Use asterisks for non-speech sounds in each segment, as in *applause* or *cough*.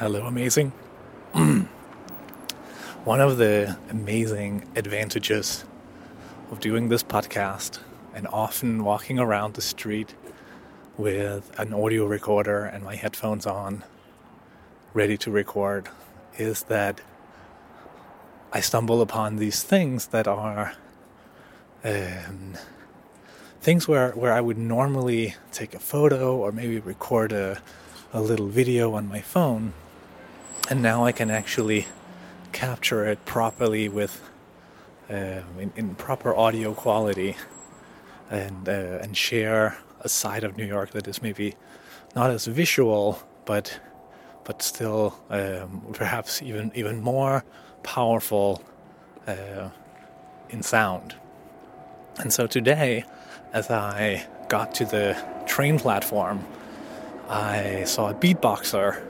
Hello, amazing. *clears throat* One of the amazing advantages of doing this podcast and often walking around the street with an audio recorder and my headphones on, ready to record, is that I stumble upon these things that are um, things where, where I would normally take a photo or maybe record a, a little video on my phone, and now I can actually capture it properly with uh, in, in, proper audio quality and uh, and share a side of New York that is maybe not as visual but but still um, perhaps even even more powerful uh, in sound. And so today, as I got to the train platform, I saw a beatboxer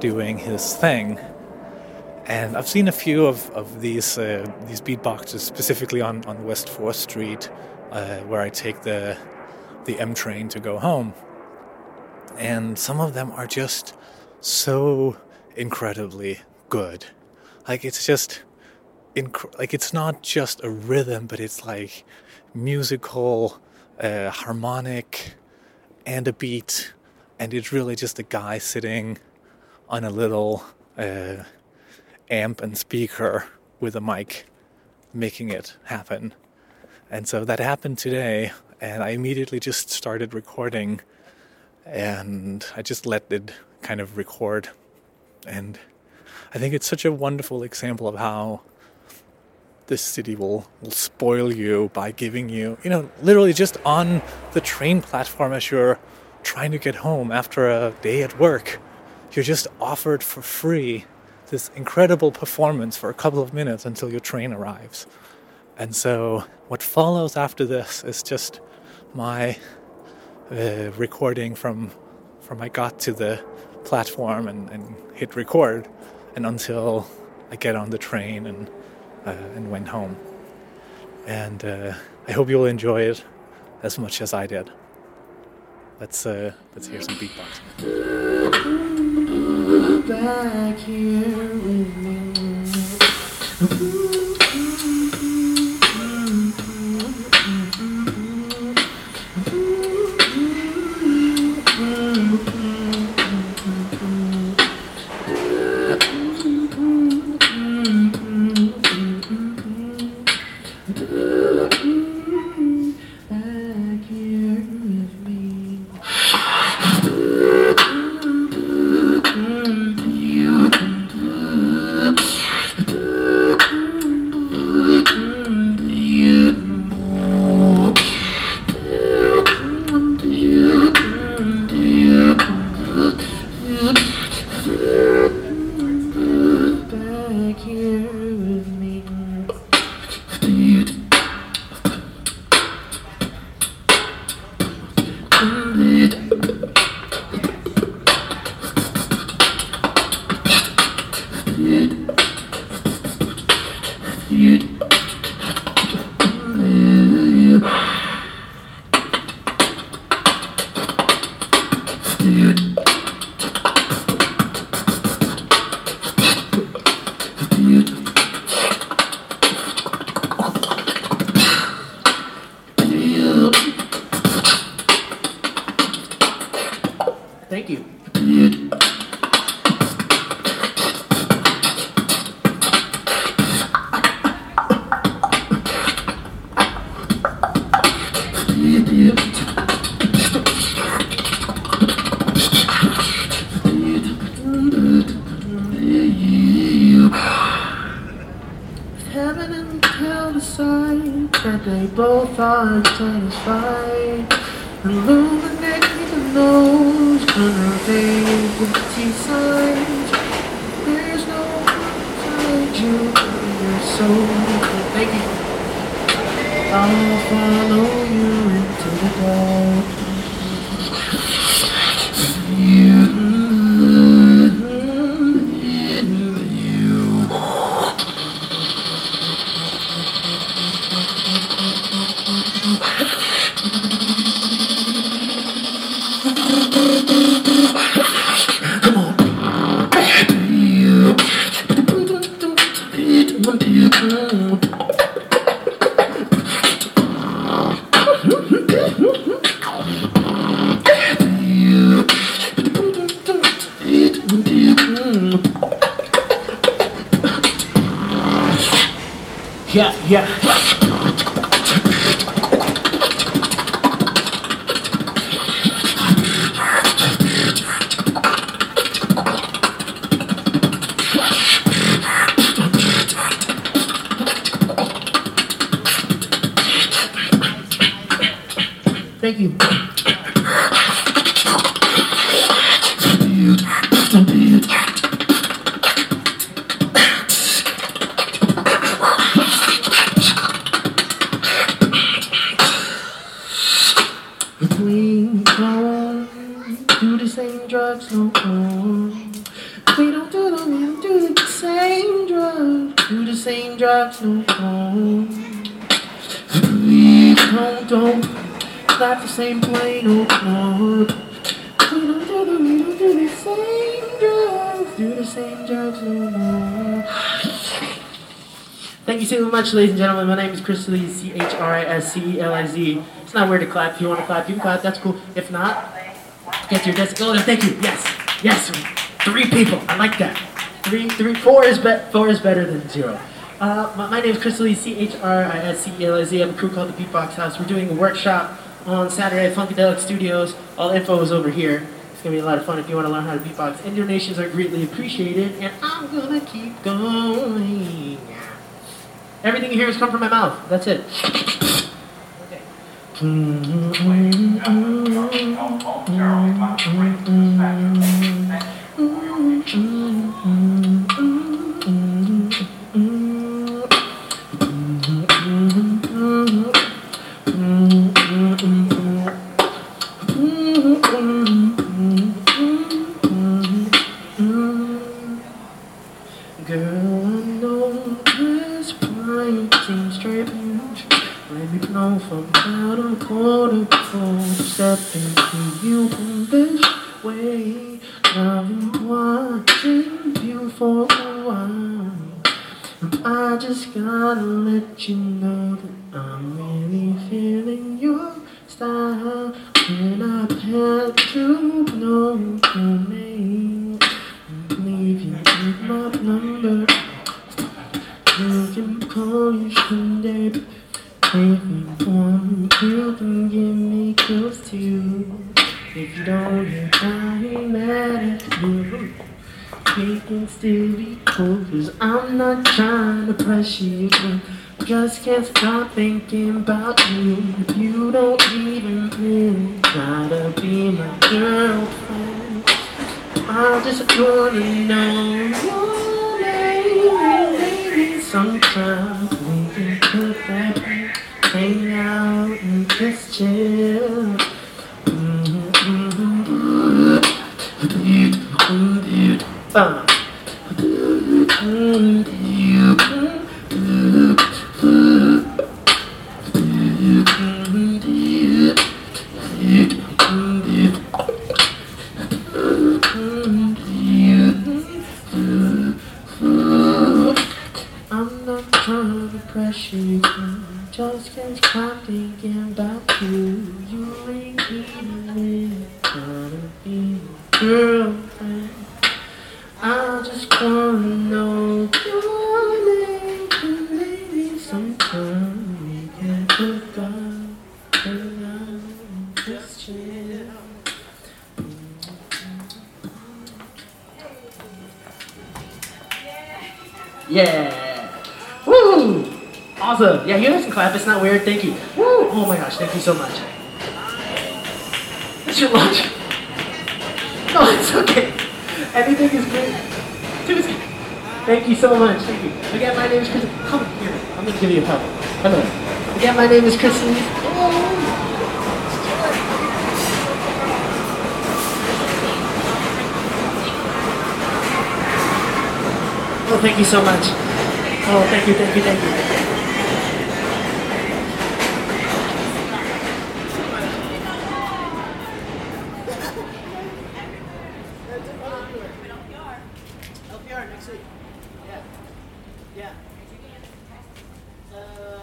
doing his thing. And I've seen a few of, of these uh, these beatboxes specifically on, on West 4th Street, uh, where I take the the M train to go home. And some of them are just so incredibly good. Like it's just inc- like it's not just a rhythm, but it's like musical, uh, harmonic, and a beat, and it's really just a guy sitting on a little uh, amp and speaker with a mic, making it happen. And so that happened today, and I immediately just started recording, and I just let it kind of record, and I think it's such a wonderful example of how this city will, will spoil you by giving you, you know, literally just on the train platform as you're trying to get home after a day at work. You're just offered for free this incredible performance for a couple of minutes until your train arrives. And so, what follows after this is just my uh, recording from from I got to the platform and, and hit record and until I get on the train and uh, and went home. And uh, I hope you'll enjoy it as much as I did. Let's uh, let's hear some beatboxing. Back here with me. weird. satisfied, satisfied. Illuminating the nose, unavailability signs. There's no inside you, in your soul Thank you. I'll follow you into the dark. You yeah, yeah. Thank you. Mm-hmm. We don't do them, we don't do the same drugs. Do the same drugs oh, no more. We don't, don't the same plane no more. We don't don't do the same drugs. Do the same no more. Thank you so much, ladies and gentlemen. My name is Chris Celiz, C H R I S C E L I Z. It's not weird to clap. If you want to clap, you can clap. That's cool. If not, get your desk. Oh, thank you. Yes, yes. Three people. I like that. Three, three, four is be- four is better than zero. Uh, my, my name is Chris Celiz, C H R I S C E L I Z. I have a crew called the Beatbox House. We're doing a workshop on Saturday at Funkadelic Studios. All info is over here. It's gonna be a lot of fun if you want to learn how to beatbox. And donations are greatly appreciated. And I'm gonna keep going. Everything you hear has come from my mouth. That's it. Okay. Girl, I know this pride seems strange. Let me know from about a quarter cold step into you in this way. I've been watching you for a while. I just gotta let you know that I'm really feeling your style. When I had to know your We can still be cool, cause I'm not trying to pressure you. Just can't stop thinking about you. If you don't even really try to be my girlfriend, I just wanna know your name. and Maybe sometime we can put that hang out and just chill. Uh. Awesome. Yeah, you guys can clap. It's not weird. Thank you. Woo! Oh my gosh, thank you so much. It's your lunch. No, *laughs* oh, it's okay. Anything is great. Tuesday. Thank you so much. Thank you. Again, my name is Chris. Come here. I'm gonna give you a hug. Hello. Again, my name is Chris Celiz. Oh. Oh, thank you so much. Oh, thank you, thank you, thank you. LPR next week. Yeah. Yeah. Uh,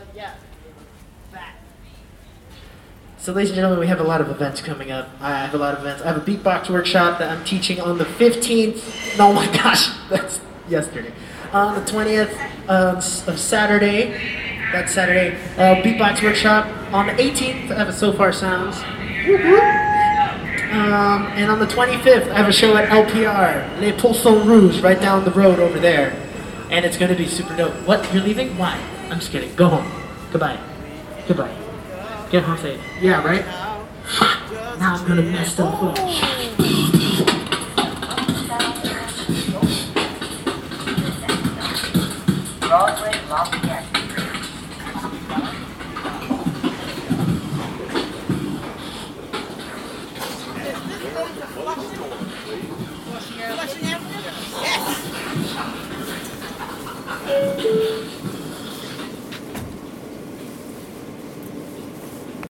So, ladies and gentlemen, we have a lot of events coming up. I have a lot of events. I have a beatbox workshop that I'm teaching on the 15th. No, my *laughs* gosh, that's yesterday. On the 20th of, of Saturday. That's Saturday. Uh, beatbox workshop. On the 18th, I have a Sofar Sounds. Um, and on the 25th, I have a show at LPR, Le Poisson Rouge, right down the road over there. And it's going to be super dope. What? You're leaving? Why? I'm just kidding. Go home. Goodbye. Goodbye. Get home safe. Yeah, right? Now I'm gonna mess them up. Broadway Lafayette.